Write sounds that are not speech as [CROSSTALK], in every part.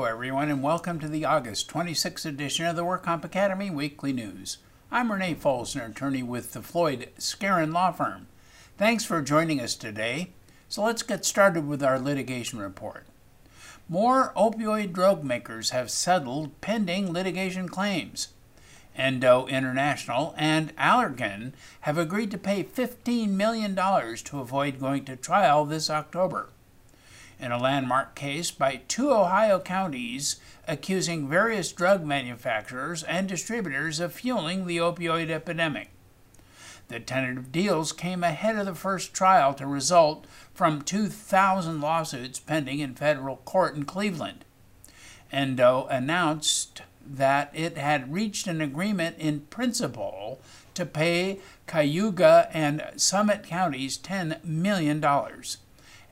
Hello, everyone, and welcome to the August 26th edition of the WorkComp Academy Weekly News. I'm Renee Folsner, attorney with the Floyd Skeren Law Firm. Thanks for joining us today. So let's get started with our litigation report. More opioid drug makers have settled pending litigation claims. Endo International and Allergan have agreed to pay $15 million to avoid going to trial this October in a landmark case by two Ohio counties accusing various drug manufacturers and distributors of fueling the opioid epidemic. The tentative deals came ahead of the first trial to result from 2,000 lawsuits pending in federal court in Cleveland. Endo announced that it had reached an agreement in principle to pay Cuyahoga and Summit counties $10 million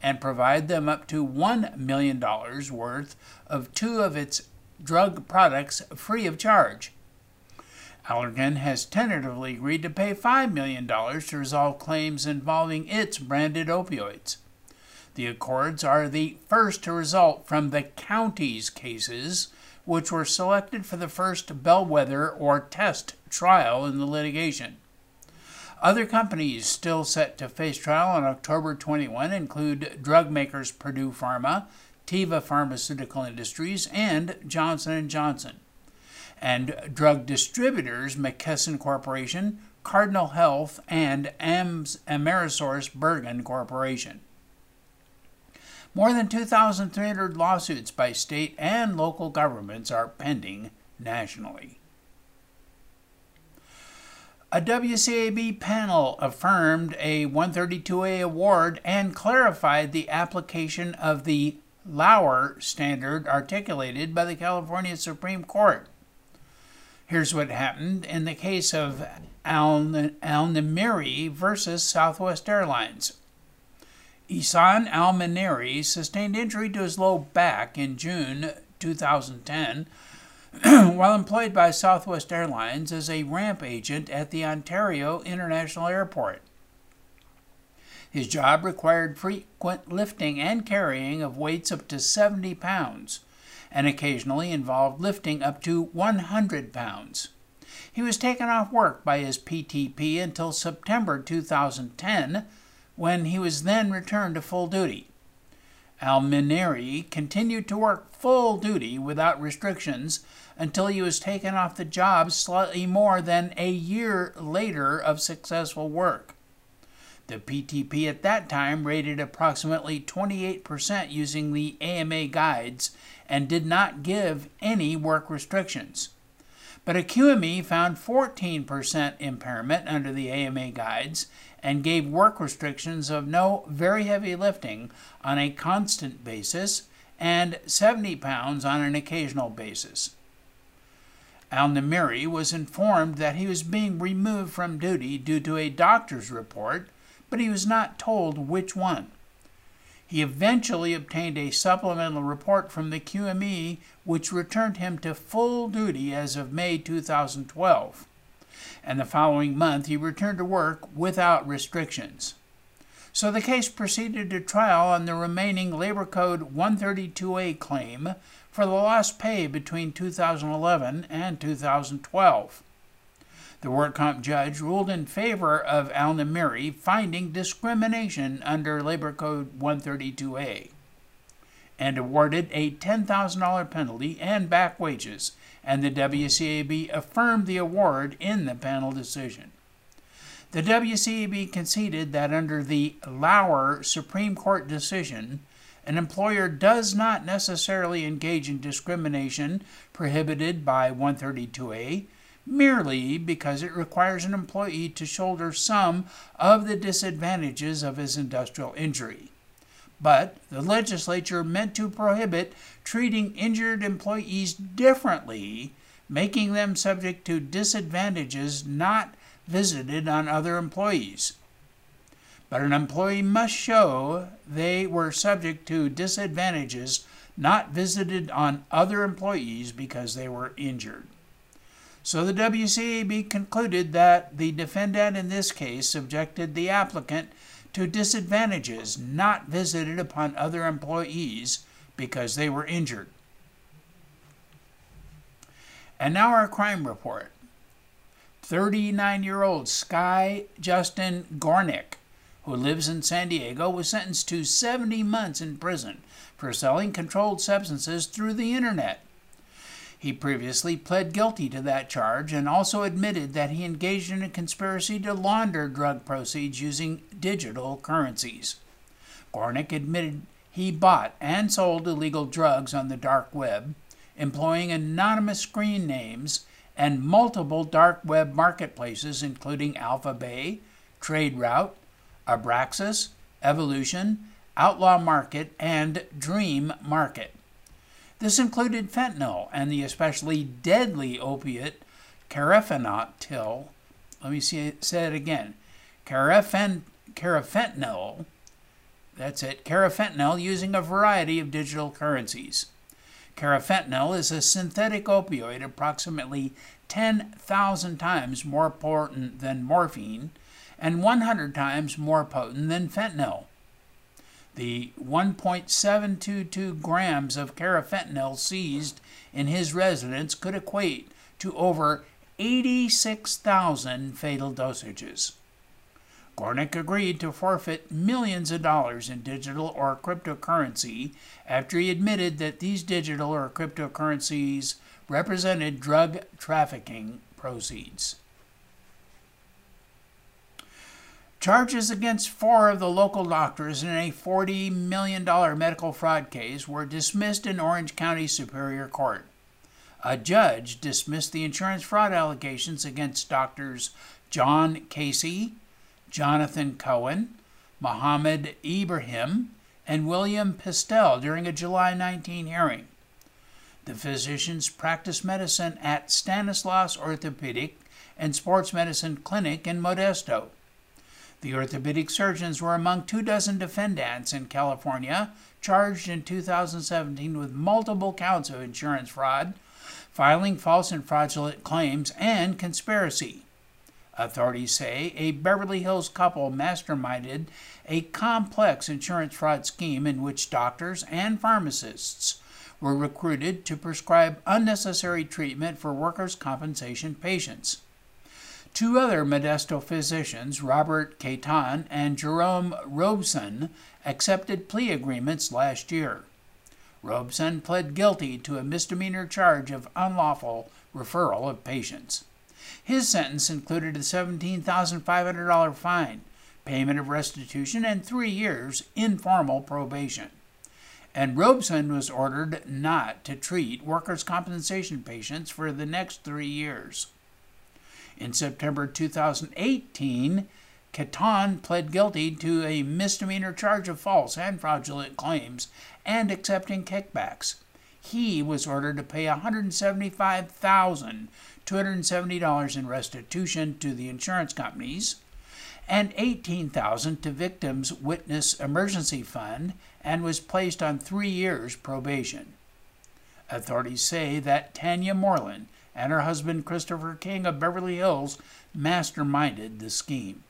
and provide them up to $1 million worth of two of its drug products free of charge. Allergan has tentatively agreed to pay $5 million to resolve claims involving its branded opioids. The accords are the first to result from the county's cases, which were selected for the first bellwether or test trial in the litigation. Other companies still set to face trial on October 21 include drug makers Purdue Pharma, Teva Pharmaceutical Industries, and Johnson & Johnson. And drug distributors McKesson Corporation, Cardinal Health, and Ams Bergen Corporation. More than 2,300 lawsuits by state and local governments are pending nationally. A WCAB panel affirmed a 132A award and clarified the application of the Lauer standard articulated by the California Supreme Court. Here's what happened in the case of Al, Namiri versus Southwest Airlines. Isan Al Maniri sustained injury to his low back in June 2010 [CLEARS THROAT] while employed by Southwest Airlines as a ramp agent at the Ontario International Airport. His job required frequent lifting and carrying of weights up to 70 pounds, and occasionally involved lifting up to 100 pounds. He was taken off work by his PTP until September 2010, when he was then returned to full duty. Al-Mineri continued to work full duty without restrictions until he was taken off the job slightly more than a year later of successful work. The PTP at that time rated approximately 28% using the AMA guides and did not give any work restrictions. But a QME found 14% impairment under the AMA guides and gave work restrictions of no very heavy lifting on a constant basis and 70 pounds on an occasional basis. Al Namiri was informed that he was being removed from duty due to a doctor's report, but he was not told which one. He eventually obtained a supplemental report from the QME, which returned him to full duty as of May 2012. And the following month, he returned to work without restrictions. So the case proceeded to trial on the remaining Labor Code 132A claim for the lost pay between 2011 and 2012. The work comp judge ruled in favor of Al Namiri, finding discrimination under Labor Code 132A, and awarded a $10,000 penalty and back wages, and the WCAB affirmed the award in the panel decision. The WCAB conceded that under the Lauer Supreme Court decision, an employer does not necessarily engage in discrimination prohibited by 132A merely because it requires an employee to shoulder some of the disadvantages of his industrial injury. But the legislature meant to prohibit treating injured employees differently, making them subject to disadvantages not visited on other employees. But an employee must show they were subject to disadvantages not visited on other employees because they were injured. So the WCAB concluded that the defendant in this case subjected the applicant to disadvantages not visited upon other employees because they were injured. And now our crime report. 39 year old Sky Justin Gornick, who lives in San Diego, was sentenced to 70 months in prison for selling controlled substances through the internet. He previously pled guilty to that charge and also admitted that he engaged in a conspiracy to launder drug proceeds using digital currencies. Gornick admitted he bought and sold illegal drugs on the dark web, employing anonymous screen names and multiple dark web marketplaces, including Alpha AlphaBay, TradeRoute, Abraxas, Evolution, Outlaw Market, and Dream Market. This included fentanyl and the especially deadly opiate carfentanil. Let me see, say it again. Carfen, carfentanil. That's it. Carfentanil using a variety of digital currencies. Carfentanil is a synthetic opioid approximately 10,000 times more potent than morphine and 100 times more potent than fentanyl. The 1.722 grams of carfentanil seized in his residence could equate to over 86,000 fatal dosages. Gornick agreed to forfeit millions of dollars in digital or cryptocurrency after he admitted that these digital or cryptocurrencies represented drug trafficking proceeds. Charges against four of the local doctors in a $40 million medical fraud case were dismissed in Orange County Superior Court. A judge dismissed the insurance fraud allegations against doctors John Casey, Jonathan Cohen, Mohammed Ibrahim, and William Pistel during a July 19 hearing. The physicians practice medicine at Stanislaus Orthopedic and Sports Medicine Clinic in Modesto. The orthopedic surgeons were among two dozen defendants in California charged in 2017 with multiple counts of insurance fraud, filing false and fraudulent claims, and conspiracy. Authorities say a Beverly Hills couple masterminded a complex insurance fraud scheme in which doctors and pharmacists were recruited to prescribe unnecessary treatment for workers' compensation patients. Two other Modesto physicians, Robert Caton and Jerome Robeson, accepted plea agreements last year. Robeson pled guilty to a misdemeanor charge of unlawful referral of patients. His sentence included a $17,500 fine, payment of restitution, and three years informal probation. And Robeson was ordered not to treat workers' compensation patients for the next three years. In September 2018, Caton pled guilty to a misdemeanor charge of false and fraudulent claims and accepting kickbacks. He was ordered to pay $175,270 in restitution to the insurance companies and $18,000 to Victims Witness Emergency Fund and was placed on three years probation. Authorities say that Tanya Moreland and her husband Christopher King of Beverly Hills masterminded the scheme.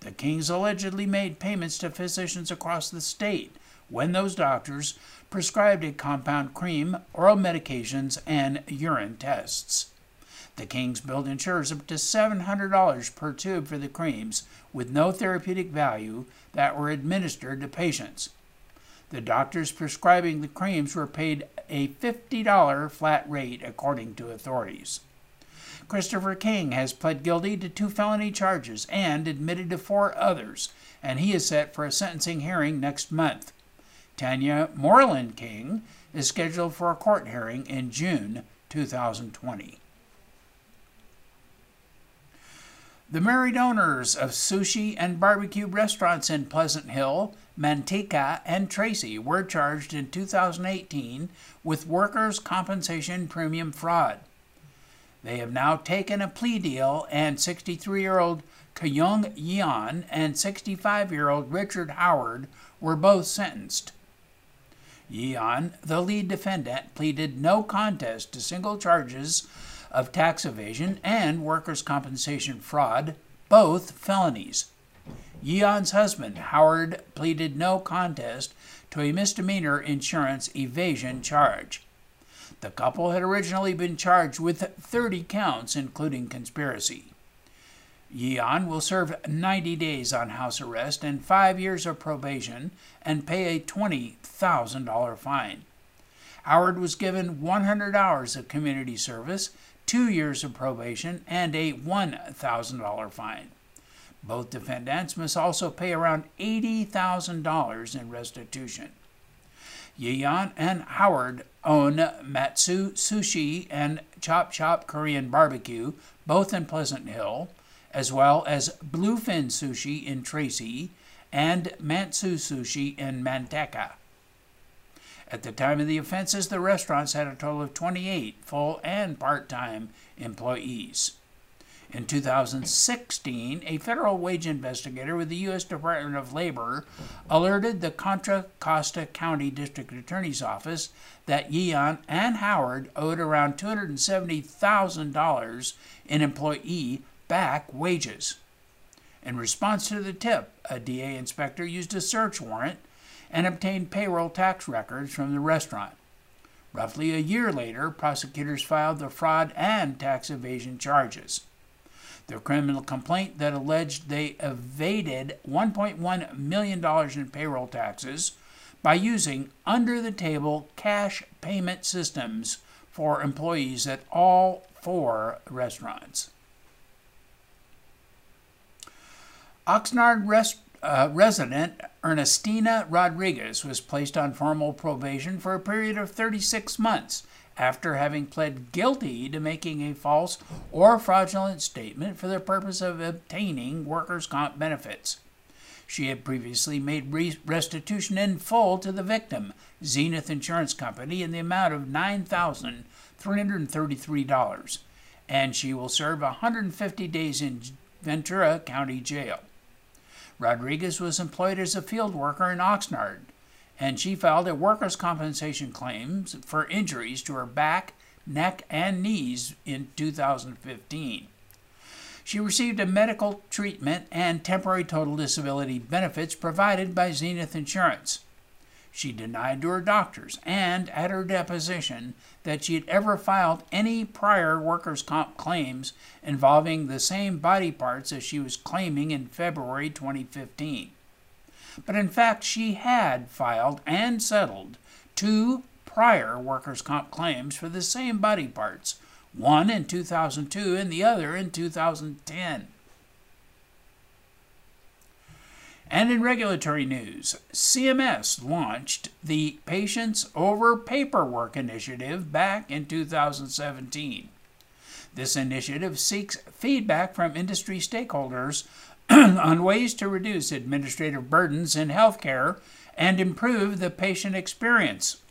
The Kings allegedly made payments to physicians across the state when those doctors prescribed a compound cream, oral medications, and urine tests. The Kings billed insurers up to $700 per tube for the creams with no therapeutic value that were administered to patients. The doctors prescribing the creams were paid a $50 flat rate, according to authorities. Christopher King has pled guilty to two felony charges and admitted to four others, and he is set for a sentencing hearing next month. Tanya Moreland King is scheduled for a court hearing in June 2020. The married owners of sushi and barbecue restaurants in Pleasant Hill, Manteca, and Tracy were charged in 2018 with workers' compensation premium fraud. They have now taken a plea deal, and 63 year old Kyung Yeon and 65 year old Richard Howard were both sentenced. Yeon, the lead defendant, pleaded no contest to single charges of tax evasion and workers' compensation fraud, both felonies. Yeon's husband, Howard, pleaded no contest to a misdemeanor insurance evasion charge. The couple had originally been charged with 30 counts, including conspiracy. Yeon will serve 90 days on house arrest and five years of probation and pay a $20,000 fine. Howard was given 100 hours of community service, two years of probation, and a $1,000 fine. Both defendants must also pay around $80,000 in restitution. Yeon and Howard own Matsu Sushi and Chop Chop Korean Barbecue, both in Pleasant Hill, as well as Bluefin Sushi in Tracy and Matsu Sushi in Manteca. At the time of the offenses, the restaurants had a total of 28 full and part time employees. In 2016, a federal wage investigator with the U.S. Department of Labor alerted the Contra Costa County District Attorney's Office that Yeon and Howard owed around $270,000 in employee back wages. In response to the tip, a DA inspector used a search warrant and obtained payroll tax records from the restaurant. Roughly a year later, prosecutors filed the fraud and tax evasion charges. The criminal complaint that alleged they evaded $1.1 million in payroll taxes by using under the table cash payment systems for employees at all four restaurants. Oxnard rest, uh, resident Ernestina Rodriguez was placed on formal probation for a period of 36 months after having pled guilty to making a false or fraudulent statement for the purpose of obtaining workers' comp benefits. She had previously made restitution in full to the victim, Zenith Insurance Company, in the amount of $9,333, and she will serve 150 days in Ventura County Jail. Rodriguez was employed as a field worker in Oxnard and she filed a workers' compensation claim for injuries to her back, neck, and knees in 2015. She received a medical treatment and temporary total disability benefits provided by Zenith Insurance. She denied to her doctors and at her deposition that she had ever filed any prior workers' comp claims involving the same body parts as she was claiming in February 2015 but in fact she had filed and settled two prior workers' comp claims for the same body parts, one in 2002 and the other in 2010. And in regulatory news, CMS launched the Patients Over Paperwork initiative back in 2017. This initiative seeks feedback from industry stakeholders [CLEARS THROAT] on ways to reduce administrative burdens in healthcare and improve the patient experience.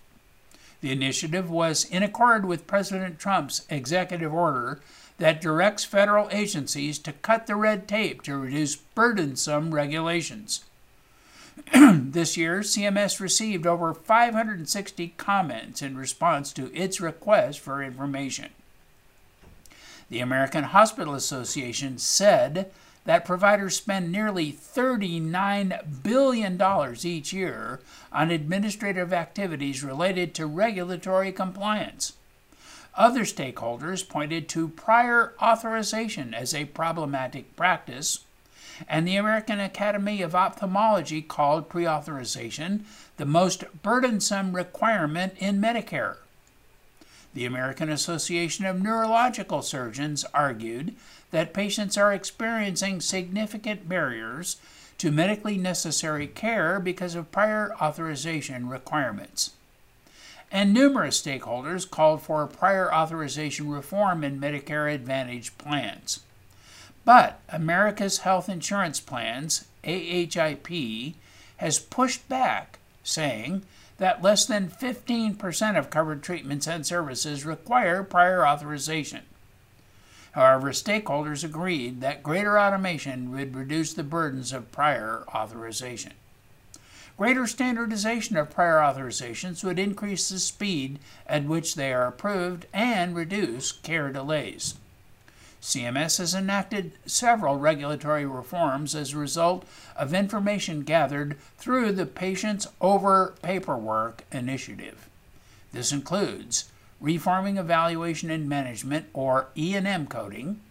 The initiative was in accord with President Trump's executive order that directs federal agencies to cut the red tape to reduce burdensome regulations. [CLEARS THROAT] this year, CMS received over 560 comments in response to its request for information. The American Hospital Association said that providers spend nearly $39 billion each year on administrative activities related to regulatory compliance. Other stakeholders pointed to prior authorization as a problematic practice, and the American Academy of Ophthalmology called pre authorization the most burdensome requirement in Medicare. The American Association of Neurological Surgeons argued that patients are experiencing significant barriers to medically necessary care because of prior authorization requirements. And numerous stakeholders called for prior authorization reform in Medicare Advantage plans. But America's Health Insurance Plans, AHIP, has pushed back, saying that less than 15% of covered treatments and services require prior authorization. However, stakeholders agreed that greater automation would reduce the burdens of prior authorization. Greater standardization of prior authorizations would increase the speed at which they are approved and reduce care delays. CMS has enacted several regulatory reforms as a result of information gathered through the Patients Over Paperwork initiative. This includes reforming evaluation and management or E&M coding,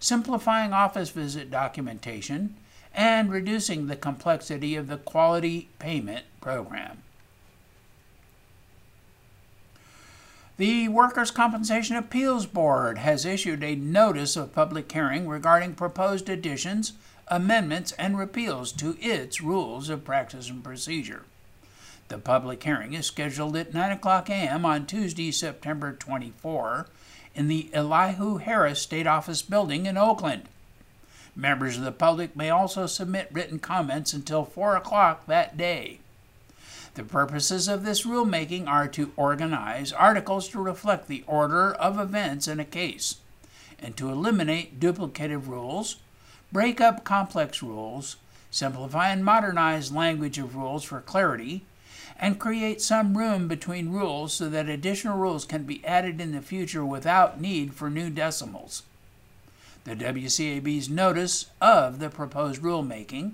simplifying office visit documentation, and reducing the complexity of the quality payment program. The Workers' Compensation Appeals Board has issued a notice of public hearing regarding proposed additions, amendments, and repeals to its rules of practice and procedure. The public hearing is scheduled at 9 o'clock a.m. on Tuesday, September 24, in the Elihu Harris State Office Building in Oakland. Members of the public may also submit written comments until 4 o'clock that day. The purposes of this rulemaking are to organize articles to reflect the order of events in a case, and to eliminate duplicative rules, break up complex rules, simplify and modernize language of rules for clarity, and create some room between rules so that additional rules can be added in the future without need for new decimals. The WCAB's notice of the proposed rulemaking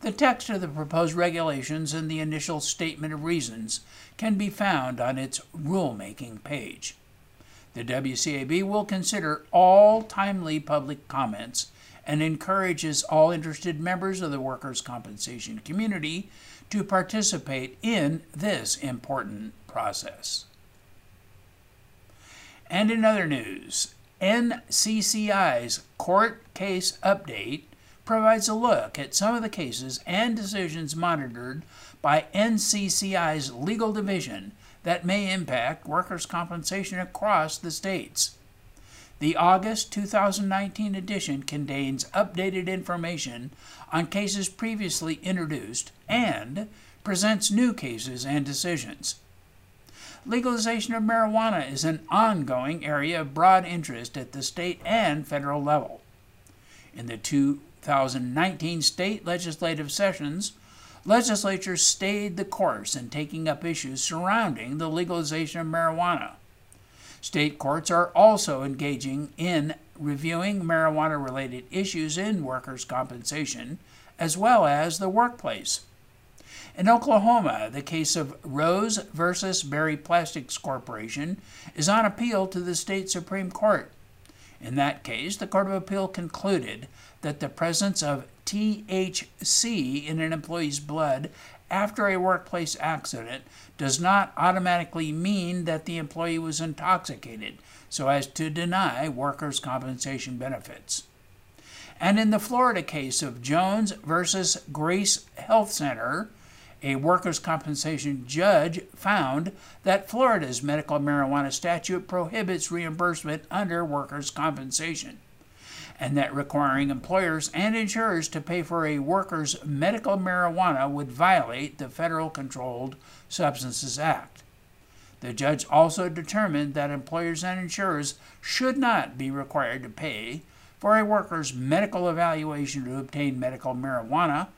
the text of the proposed regulations and the initial statement of reasons can be found on its rulemaking page. The WCAB will consider all timely public comments and encourages all interested members of the workers' compensation community to participate in this important process. And in other news, NCCI's court case update provides a look at some of the cases and decisions monitored by NCCI's legal division that may impact workers' compensation across the states. The August 2019 edition contains updated information on cases previously introduced and presents new cases and decisions. Legalization of marijuana is an ongoing area of broad interest at the state and federal level. In the two 2019 state legislative sessions, legislatures stayed the course in taking up issues surrounding the legalization of marijuana. State courts are also engaging in reviewing marijuana related issues in workers' compensation as well as the workplace. In Oklahoma, the case of Rose versus Berry Plastics Corporation is on appeal to the state Supreme Court. In that case, the Court of Appeal concluded that the presence of THC in an employee's blood after a workplace accident does not automatically mean that the employee was intoxicated so as to deny workers' compensation benefits. And in the Florida case of Jones versus Grace Health Center, a workers' compensation judge found that Florida's medical marijuana statute prohibits reimbursement under workers' compensation and that requiring employers and insurers to pay for a worker's medical marijuana would violate the Federal Controlled Substances Act. The judge also determined that employers and insurers should not be required to pay for a worker's medical evaluation to obtain medical marijuana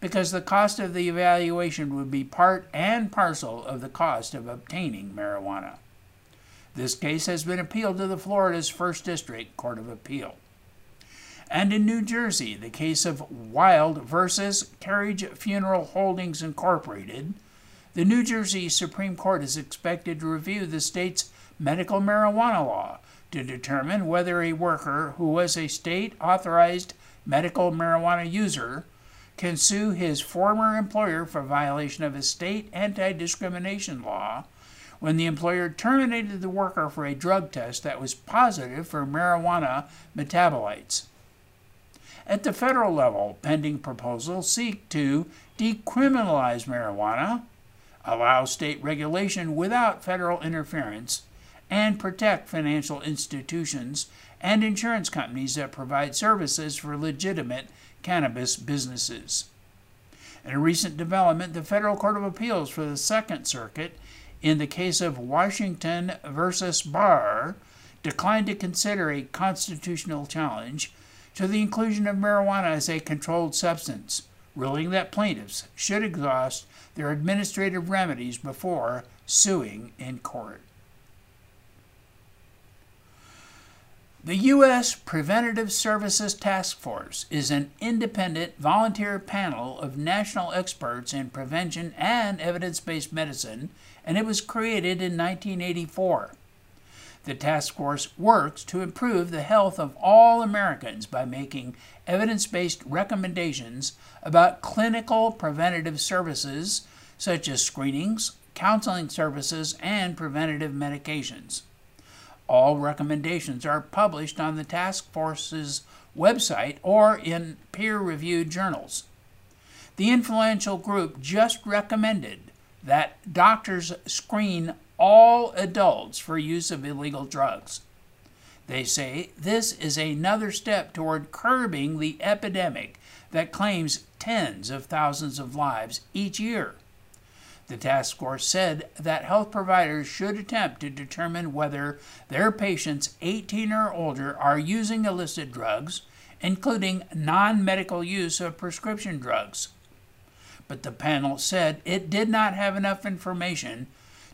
because the cost of the evaluation would be part and parcel of the cost of obtaining marijuana. This case has been appealed to the Florida's First District Court of Appeal. And in New Jersey, the case of Wild versus Carriage Funeral Holdings Incorporated, the New Jersey Supreme Court is expected to review the state's medical marijuana law to determine whether a worker who was a state authorized medical marijuana user can sue his former employer for violation of a state anti discrimination law when the employer terminated the worker for a drug test that was positive for marijuana metabolites. At the federal level, pending proposals seek to decriminalize marijuana, allow state regulation without federal interference, and protect financial institutions and insurance companies that provide services for legitimate cannabis businesses. In a recent development, the Federal Court of Appeals for the Second Circuit, in the case of Washington versus Barr, declined to consider a constitutional challenge to the inclusion of marijuana as a controlled substance, ruling that plaintiffs should exhaust their administrative remedies before suing in court. The U.S. Preventative Services Task Force is an independent volunteer panel of national experts in prevention and evidence based medicine, and it was created in 1984. The task force works to improve the health of all Americans by making evidence based recommendations about clinical preventative services such as screenings, counseling services, and preventative medications. All recommendations are published on the task force's website or in peer reviewed journals. The influential group just recommended that doctors screen all adults for use of illegal drugs. They say this is another step toward curbing the epidemic that claims tens of thousands of lives each year. The task force said that health providers should attempt to determine whether their patients 18 or older are using illicit drugs, including non medical use of prescription drugs. But the panel said it did not have enough information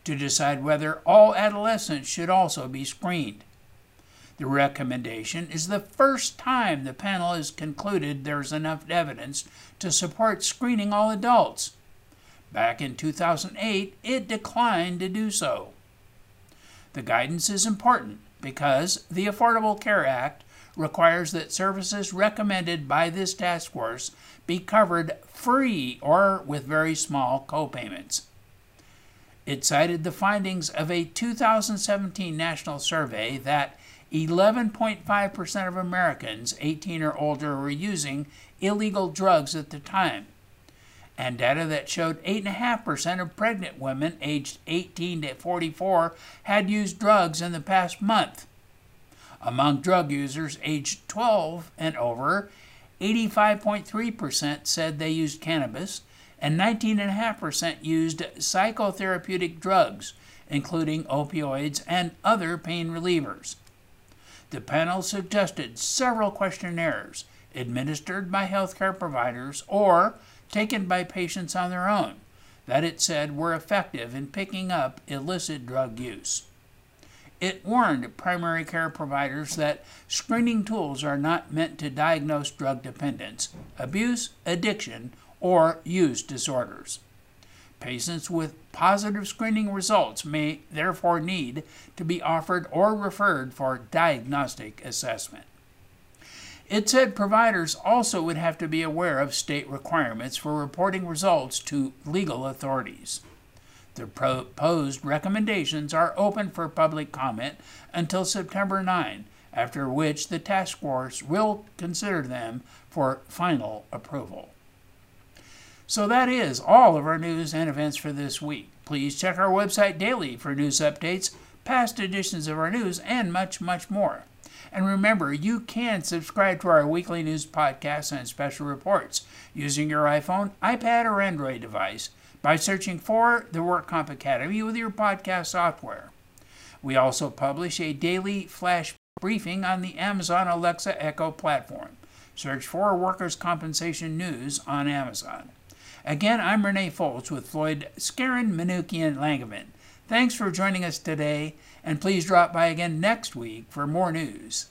to decide whether all adolescents should also be screened. The recommendation is the first time the panel has concluded there's enough evidence to support screening all adults. Back in 2008, it declined to do so. The guidance is important because the Affordable Care Act requires that services recommended by this task force be covered free or with very small copayments. It cited the findings of a 2017 national survey that 11.5% of Americans 18 or older were using illegal drugs at the time, and data that showed 8.5% of pregnant women aged 18 to 44 had used drugs in the past month. Among drug users aged 12 and over, 85.3% said they used cannabis, and 19.5% used psychotherapeutic drugs, including opioids and other pain relievers. The panel suggested several questionnaires administered by healthcare providers or taken by patients on their own that it said were effective in picking up illicit drug use. It warned primary care providers that screening tools are not meant to diagnose drug dependence, abuse, addiction, or use disorders. Patients with positive screening results may therefore need to be offered or referred for diagnostic assessment. It said providers also would have to be aware of state requirements for reporting results to legal authorities. The proposed recommendations are open for public comment until September 9, after which the task force will consider them for final approval. So that is all of our news and events for this week. Please check our website daily for news updates, past editions of our news, and much, much more. And remember, you can subscribe to our weekly news podcasts and special reports using your iPhone, iPad, or Android device by searching for the WorkComp Academy with your podcast software. We also publish a daily flash briefing on the Amazon Alexa Echo platform. Search for Workers' Compensation News on Amazon. Again, I'm Renee Foltz with Floyd Skeren, Manukian, Langevin. Thanks for joining us today, and please drop by again next week for more news.